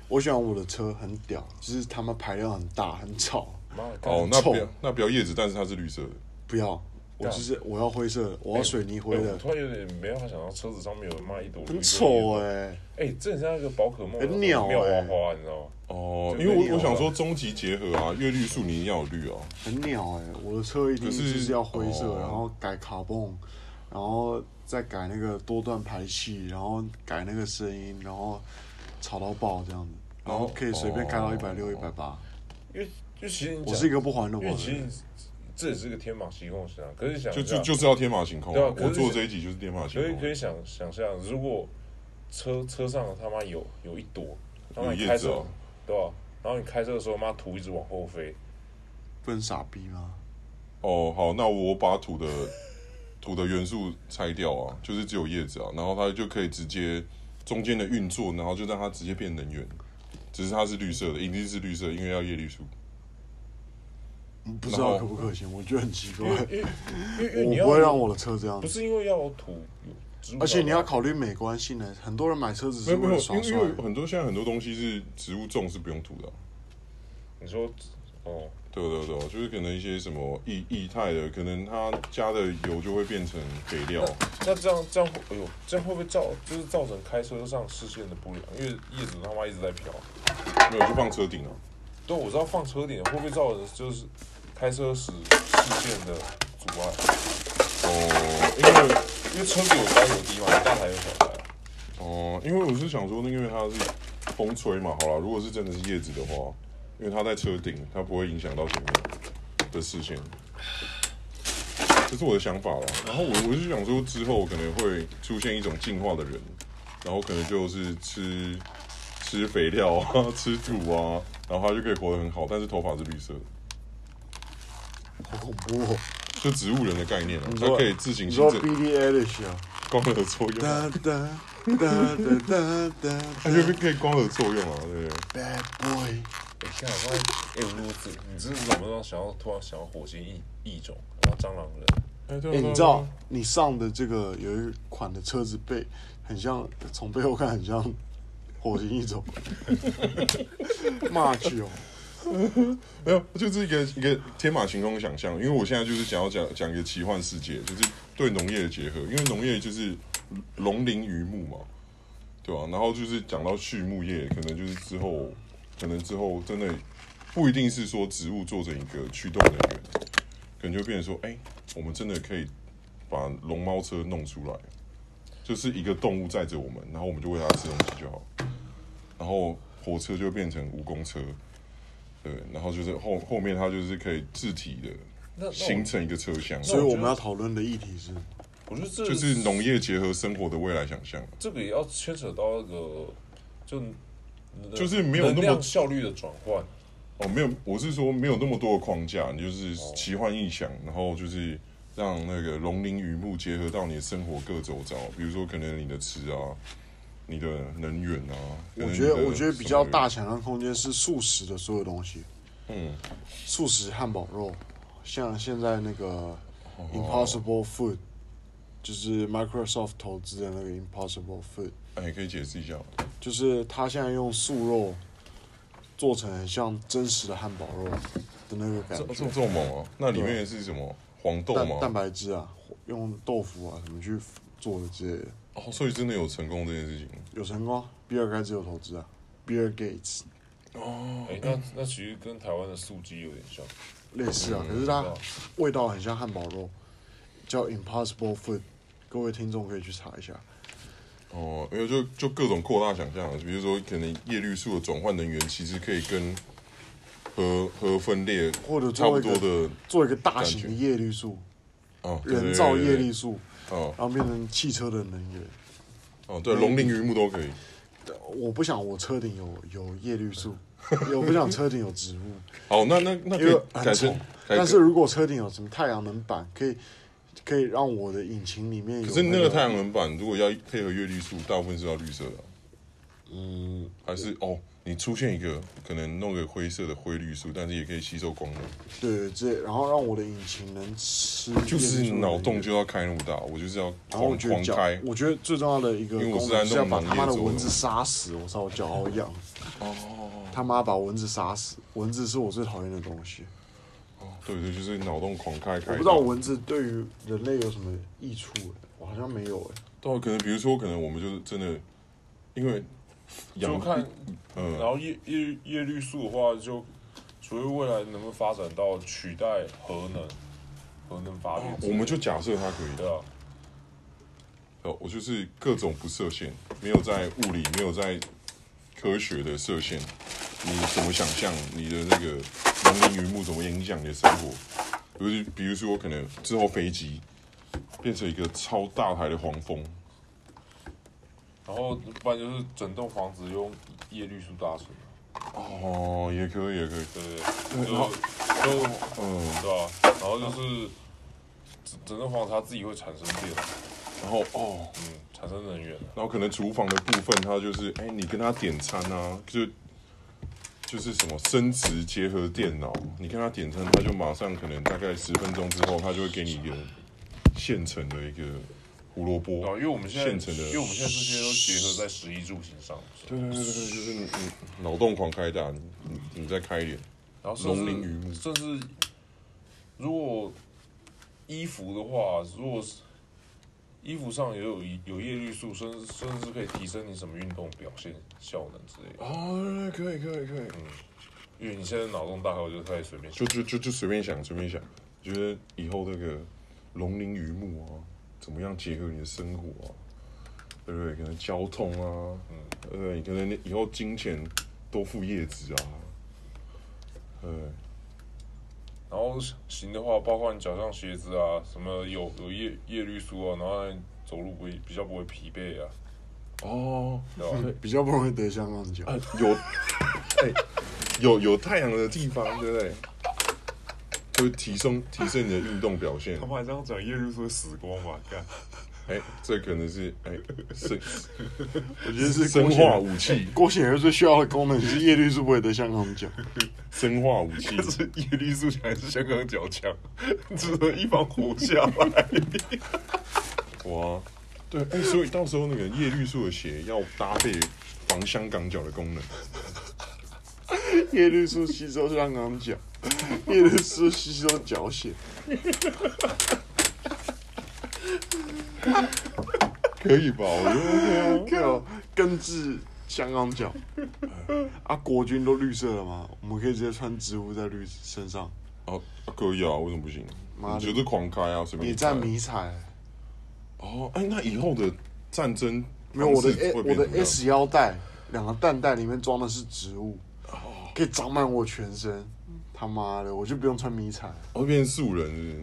我喜欢我的车很屌，就是他们排量很大，很吵。哦，那不要那不要叶子，但是它是绿色的。不要，我就是我要灰色，我要水泥灰的。突然有点没办法想到车子上面有卖一朵很丑哎哎，这很像一个宝可梦，很鸟妙花花，你知道吗？哦，因为我我想说终极结合啊，越绿树你一定要有绿啊。很鸟哎，我的车一定是要灰色，然后改卡泵，然后再改那个多段排气，然后改那个声音，然后吵到爆这样子，然后可以随便开到一百六、一百八。因为就其实我是一个不还的，因为其实这也是个天马行空的想，可是想就就就是要天马行空。对啊，我做这一集就是天马行空。可以可以想想象，如果车车上他妈有有一朵，有叶子，对吧？然后你开车的时候，妈土一直往后飞，不能傻逼吗？哦，好，那我把土的 土的元素拆掉啊，就是只有叶子啊，然后它就可以直接中间的运作，然后就让它直接变能源。只是它是绿色的，一定是绿色，因为要叶绿素。不知道可不可行？我觉得很奇怪。因为我不会让我的车这样。不是因为要土，而且你要考虑美观性呢。很多人买车子是为了耍帅。很多现在很多东西是植物种是不用土的。你说，哦，对对对，就是可能一些什么液液态的，可能它加的油就会变成肥料。那这样这样，哎呦，这样会不会造就是造成开车上视线的不良？因为叶子他妈一直在飘。没有，就放车顶啊。对，我知道放车顶会不会造成就是开车时视线的阻碍？哦，因为因为车子有高有低嘛，有大台有小台。哦，因为我是想说，那因为它是风吹嘛，好了，如果是真的是叶子的话，因为它在车顶，它不会影响到前面的视线。这是我的想法了。然后我我是想说，之后可能会出现一种进化的人，然后可能就是吃。吃肥料啊，吃土啊，然后它就可以活得很好，但是头发是绿色的，好恐怖！哦！就植物人的概念啊，它可以自行形成。B D Alice 啊，光合作用。哒哒哒哒哒哒，它就可以光合作用啊，对不对？Bad boy，哎，现在发现，哎，如果你你真的怎么想要突然想要火星异异种，然后蟑螂人？哎，你知道你上的这个有一款的车子背很像，从背后看很像。火星异种，骂去哦，没有，就是一个一个天马行空的想象。因为我现在就是想要讲讲一个奇幻世界，就是对农业的结合。因为农业就是农林渔牧嘛，对吧？然后就是讲到畜牧业，可能就是之后，可能之后真的不一定是说植物做成一个驱动能源，可能就变成说，哎，我们真的可以把龙猫车弄出来。就是一个动物载着我们，然后我们就喂它吃东西就好。然后火车就变成蜈蚣车，对，然后就是后后面它就是可以自体的形成一个车厢。所以我们要讨论的议题是，我觉得这就是农业结合生活的未来想象。这个也要牵扯到那个，就就是没有那么效率的转换。哦，没有，我是说没有那么多的框架，你就是奇幻异想，然后就是。让那个龙鳞雨木结合到你的生活各周遭，比如说可能你的吃啊，你的能源啊。我觉得，我觉得比较大想象空间是素食的所有东西。嗯，素食汉堡肉，像现在那个 Impossible Food，就是 Microsoft 投资的那个 Impossible Food。哎，可以解释一下吗。就是他现在用素肉做成很像真实的汉堡肉的那个感觉。这这么猛哦？那里面是什么？黄豆吗？蛋白质啊，用豆腐啊什么去做的之类的。哦，所以真的有成功这件事情？有成功，比尔盖茨有投资啊比尔盖茨。哦，哎，那那其实跟台湾的素鸡有点像，类似啊，可是它味道很像汉堡肉，叫 Impossible Food，各位听众可以去查一下。哦，没有，就就各种扩大想象，比如说可能叶绿素的转换能源其实可以跟核核分裂或者差不多的做一个大型的叶绿素，哦，人造叶绿素，哦，然后变成汽车的能源，哦，对，龙鳞鱼木都可以。我不想我车顶有有叶绿素，我不想车顶有植物。哦，那那那个很丑，但是如果车顶有什么太阳能板，可以。可以让我的引擎里面。可是那个太阳能板如果要配合叶绿素，大部分是要绿色的。嗯，还是哦，你出现一个可能弄个灰色的灰绿素，但是也可以吸收光能。对，这然后让我的引擎能吃。就是脑洞就要开那么大，我就是要狂狂开。我觉得最重要的一个功能是要把他妈的蚊子杀死，我操，我脚好痒。哦。他妈把蚊子杀死，蚊子是我最讨厌的东西。哦对对，就是脑洞狂开开。我不知道蚊子对于人类有什么益处我好像没有哎。对，可能比如说，可能我们就是真的，因为就看，嗯，然后叶叶叶绿素的话，就所以未来能不能发展到取代核能，核能发电，我们就假设它可以。对啊。哦，我就是各种不设限，没有在物理，没有在科学的设限，你怎么想象你的那个？龙鳞鱼木怎么影响你的生活？比如，比如说，可能之后飞机变成一个超大台的黄蜂，然后不然就是整栋房子用叶绿素搭成哦，也可以，也可以，对对对，就就嗯，对吧？然后就是整栋房子它自己会产生电，然后哦，嗯，产生能源。然后可能厨房的部分，它就是，哎，你跟他点餐啊，就。就是什么升值结合电脑，你跟他点餐，他就马上可能大概十分钟之后，他就会给你一个现成的一个胡萝卜。啊，因为我们现在现成的，因为我们现在这些都结合在十一住行上。对对对对，就是你你脑洞狂开大，你你再开一点。然后龙鳞鱼目，甚至如果衣服的话，如果是。衣服上也有有叶绿素，甚至甚至可以提升你什么运动表现效能之类的。哦，可以可以可以，嗯，因为你现在脑洞大开，我就开始随便就就就就随便想随便想，觉得以后那个龙鳞鱼目啊，怎么样结合你的生活啊？对不对？可能交通啊，嗯，对，可能以后金钱多付叶子啊，对。然后行的话，包括你脚上鞋子啊，什么有有叶叶绿素啊，然后走路不会比较不会疲惫啊。哦，比较不容易得香港脚。有，哎，有有太阳的地方，对不对？会提升提升你的运动表现。他们还这样讲，叶绿素死光嘛？干。哎，这可能是哎是，我觉得是生化武器。郭显儿最需要的功能是叶绿素不会得香港脚，生化武器 是叶绿素还是香港脚强，只能一方活下来。哇，对，哎，所以到时候那个叶绿素的鞋要搭配防香港脚的功能。叶绿素吸收香港脚，叶绿素吸收脚血。可以吧？我觉得 OK 啊，根治香港脚。啊，国军都绿色了吗？我们可以直接穿植物在绿身上。哦，可以啊，为什么不行？妈的，就是狂开啊，随便。你在迷彩。哦，哎，那以后的战争没有我的 A，我的 S 腰带，两个弹袋里面装的是植物，可以长满我全身。他妈的，我就不用穿迷彩，我变成素人。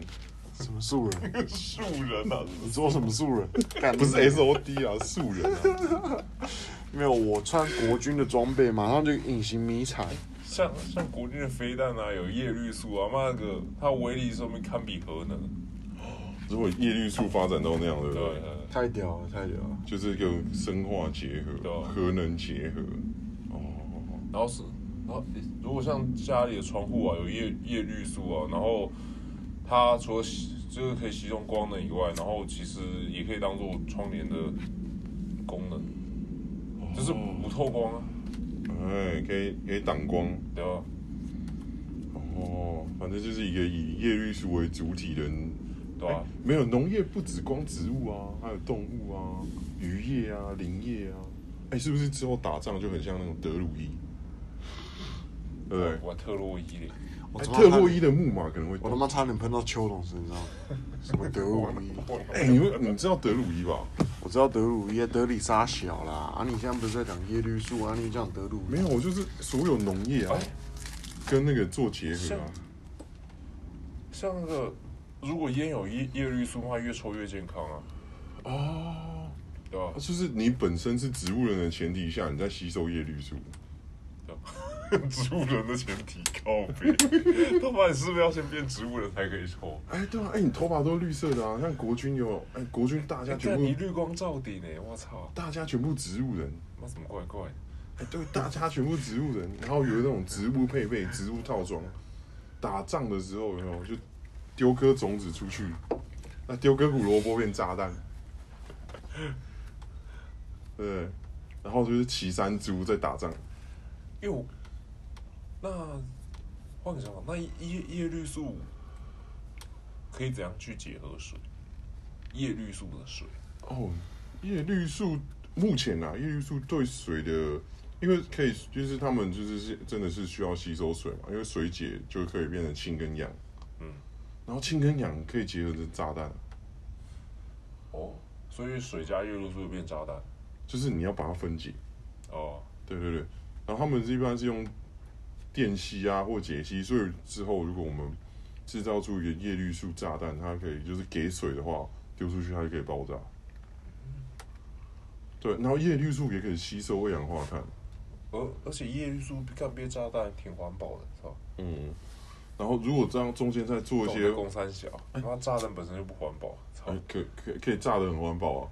什么素人？素人啊！你说什么素人？不是 S O D 啊，素人啊！没有，我穿国军的装备，马上就隐形迷彩。像像国军的飞弹啊，有叶绿素啊，妈个，它威力说明堪比核能。如果叶绿素发展到那样，对不对？太屌了，太屌了，就是一个生化结合，核能结合。哦，然后是，然后如果像家里的窗户啊，有叶叶绿素啊，然后它除了就是可以吸收光能以外，然后其实也可以当做窗帘的功能，就是不透光啊。哎，可以可以挡光，对吧？哦，反正就是一个以叶绿素为主体的，对吧？没有农业不止光植物啊，还有动物啊，渔业啊，林业啊。哎，是不是之后打仗就很像那种德鲁伊？对不对？玩特洛伊嘞。特洛伊的木马可能会，我他妈差点喷到秋龙身上。什么德鲁伊？哎，你们你知道德鲁伊吧？我知道德鲁伊，德里沙小啦。啊，你现在不是在讲叶绿素啊？你讲德鲁？没有，我就是所有农业啊，跟那个做结合啊。像那个，如果烟有叶叶绿素的话，越抽越健康啊。哦，对吧？就是你本身是植物人的前提下，你在吸收叶绿素。植物人的前提靠背，头发你是不是要先变植物人才可以抽？哎，对啊，哎，你头发都是绿色的啊，像国军有，哎，国军大家全部你绿光照顶呢，我操！大家全部植物人，那怎么怪怪？哎，对，大家全部植物人，然后有那种植物配备、植物套装，打仗的时候有没有就丢颗种子出去，那丢颗胡萝卜变炸弹，对，然后就是骑山猪在打仗，因为。那换个想法，那叶叶绿素可以怎样去结合水？叶绿素的水哦，叶绿素目前啊，叶绿素对水的，因为可以就是他们就是是真的是需要吸收水嘛，因为水解就可以变成氢跟氧，嗯，然后氢跟氧可以结合成炸弹。哦，所以水加叶绿素变炸弹，就是你要把它分解。哦，对对对，然后他们一般是用。电吸啊，或解析，所以之后如果我们制造出一个叶绿素炸弹，它可以就是给水的话，丢出去它就可以爆炸。对，然后叶绿素也可以吸收二氧化碳。而而且叶绿素干变炸弹挺环保的，是吧？嗯。然后如果这样中间再做一些公三小，那炸弹本身就不环保。哎，可可可以炸的很环保啊。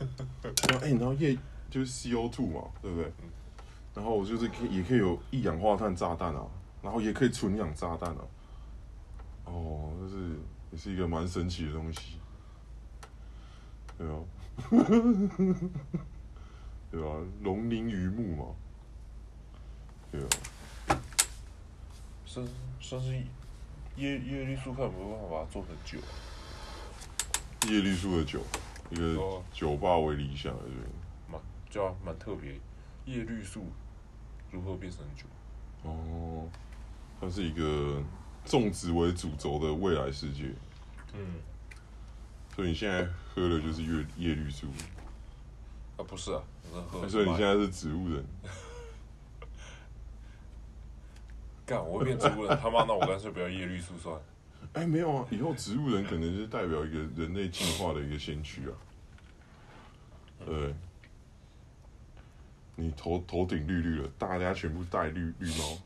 哎，然后叶就是 CO two 嘛，对不对？然后我就是可以，也可以有一氧化碳炸弹啊，然后也可以纯氧炸弹啊。哦，就是也是一个蛮神奇的东西，对啊，对啊？龙鳞鱼目嘛，对啊。甚甚至叶叶绿素看有没有办法把它做成酒。叶绿素的酒，一个酒吧为理想的，蛮叫蛮特别。叶绿素如何变成酒？哦，它是一个种植为主轴的未来世界。嗯，所以你现在喝的就是叶叶绿素。啊，不是啊，我所以你现在是植物人。干，我会变植物人，他妈，那我干脆不要叶绿素算。哎，没有啊，以后植物人可能是代表一个人类进化的一个先驱啊。对。你头头顶绿绿的，大家全部戴绿绿帽。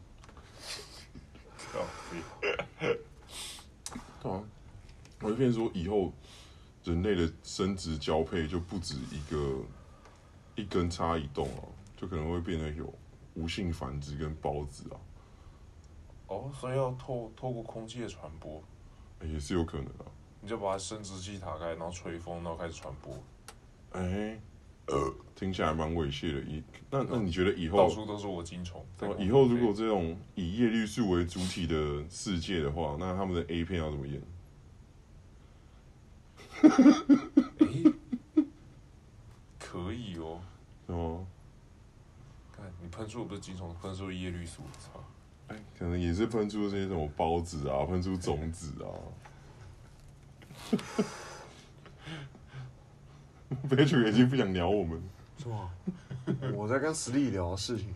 对啊，我就变说以后人类的生殖交配就不止一个一根插一洞哦，就可能会变得有无性繁殖跟孢子啊。哦，所以要透透过空气的传播，也是有可能啊。你就把生殖器打开，然后吹风，然后开始传播。哎。呃，听起来蛮猥亵的。以那那你觉得以后到处都是我金虫？以后如果这种以叶绿素为主体的世界的话，那他们的 A 片要怎么演？可以哦。哦。看你喷出的不是金虫，喷出叶绿素，操！哎，可能也是喷出这些什么孢子啊，喷出种子啊。飞主已经不想聊我们，是吗？我在跟实力聊事情。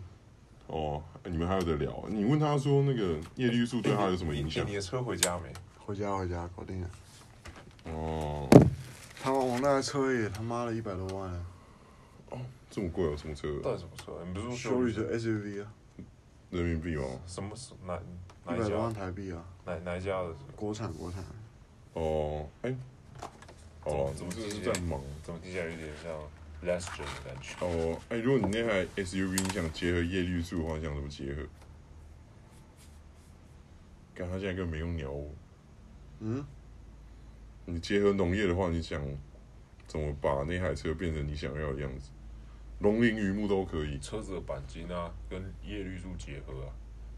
哦，你们还有得聊？你问他说那个叶绿素对他有什么影响？你的车回家没？回家，回家，搞定了。哦，他们我那台车也他妈的一百多万。哦，这么贵哦，什么车？到底什么车？你不是说修理的 SUV 啊？人民币哦？什么？哪？一百多万台币啊？哪哪一家的？国产，国产。哦，哎。哦，怎么这是在忙？怎么听起来有点像 Lester 的感觉？哦，哎，如果你那台 SUV 你想结合叶绿素的话，想怎么结合？看他现在根本没用鸟我。嗯？你结合农业的话，你想怎么把那台车变成你想要的样子？龙鳞榆木都可以。车子的钣金啊，跟叶绿素结合啊，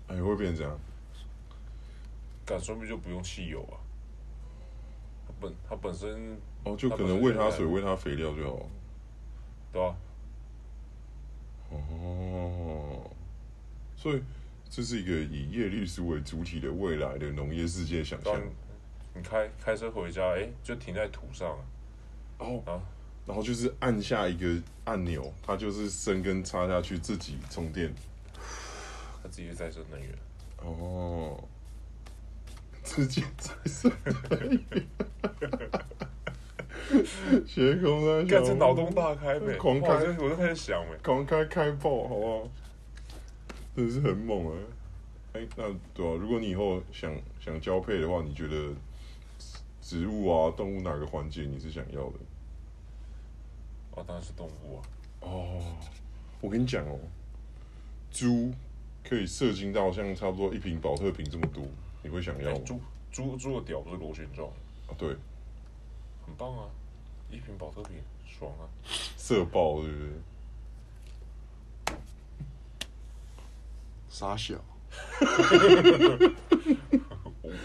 哎，会变成这样？敢说明就不用汽油啊？它本它本身哦，就可能喂它水、喂它肥料就好，对啊？哦，所以这是一个以叶绿素为主体的未来的农业世界想象。你开开车回家，哎，就停在土上，哦，啊，然后就是按下一个按钮，它就是生根插下去，自己充电，它自己再生能源。哦。直接再生，学空啊！干这脑洞大开呗，狂开，我就开始想呗，狂开开爆，好不好？真是很猛啊！哎，那对啊，如果你以后想想交配的话，你觉得植物啊、动物哪个环节你是想要的？哦，当然是动物啊！哦，我跟你讲哦，猪可以射精到像差不多一瓶保特瓶这么多。你会想要猪猪猪的屌不是螺旋状啊？对，很棒啊！一瓶保特瓶，爽啊！色爆对不对？傻小。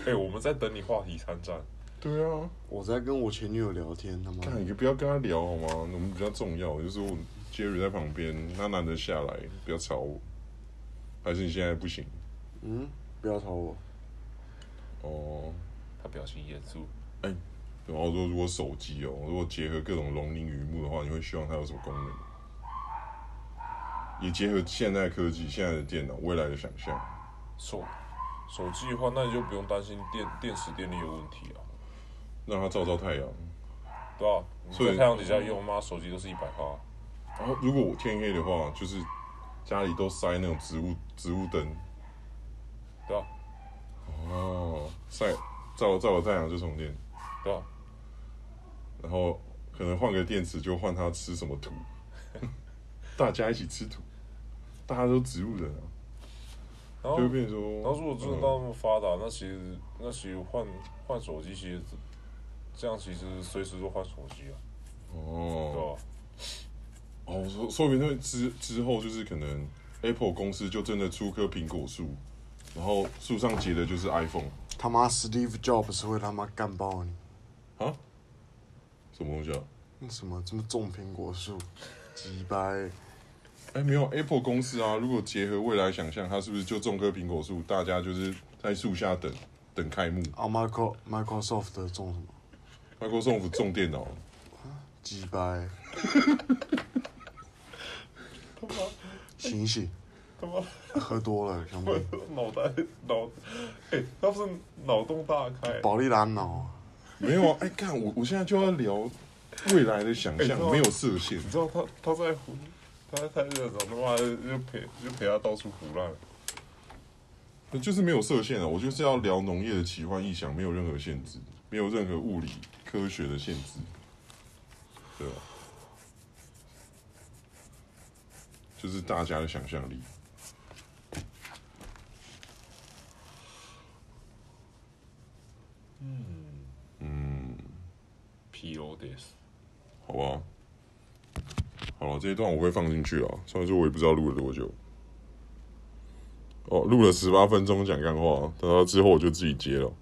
哎，我们在等你话题参战。对啊，我在跟我前女友聊天，他妈。看，你不要跟他聊好吗？我们比较重要，就是我 Jerry 在旁边，他难得下来，不要吵我。还是你现在不行？嗯，不要吵我。哦，他表情严肃。哎，然后说如果手机哦，如果结合各种龙鳞鱼目的话，你会希望它有什么功能？也结合现代科技、现在的电脑、未来的想象。手手机的话，那你就不用担心电电池电力有问题啊。让它照照太阳。对啊，在太阳底下用吗？手机都是一百帕。然后如果我天黑的话，就是家里都塞那种植物植物灯。对啊。哦，晒照照了太阳就充电，对啊。然后可能换个电池就换它吃什么土，大家一起吃土，大家都植物人啊。然后，然后如果真的到那么发达，那其实那其实换换手机其实这样其实随时都换手机啊。哦，对吧？哦，说说明那之之后就是可能 Apple 公司就真的出棵苹果树。然后树上结的就是 iPhone。他妈，Steve Jobs 会他妈干爆你！啊？什么东西啊？那什么这么种苹果树？几百？哎，没有 Apple 公司啊。如果结合未来想象，它是不是就种棵苹果树？大家就是在树下等等开幕。啊，Micro Microsoft 种什么？Microsoft 种电脑。几百？他妈！醒醒！他妈喝多了，兄弟，脑袋脑，哎，他不是脑洞大开，宝利兰脑，没有啊，哎，看我，我现在就要聊未来的想象，没有设限，你知道他他在胡，他在太热的时候，他妈的就陪就陪他到处胡乱，就是没有设限啊，我就是要聊农业的奇幻异想，没有任何限制，没有任何物理科学的限制，对吧？就是大家的想象力。嗯嗯，P.O.D.S. 好吧，好了，这一段我会放进去啊。虽然说我也不知道录了多久，哦，录了十八分钟讲干话，等到之后我就自己接了。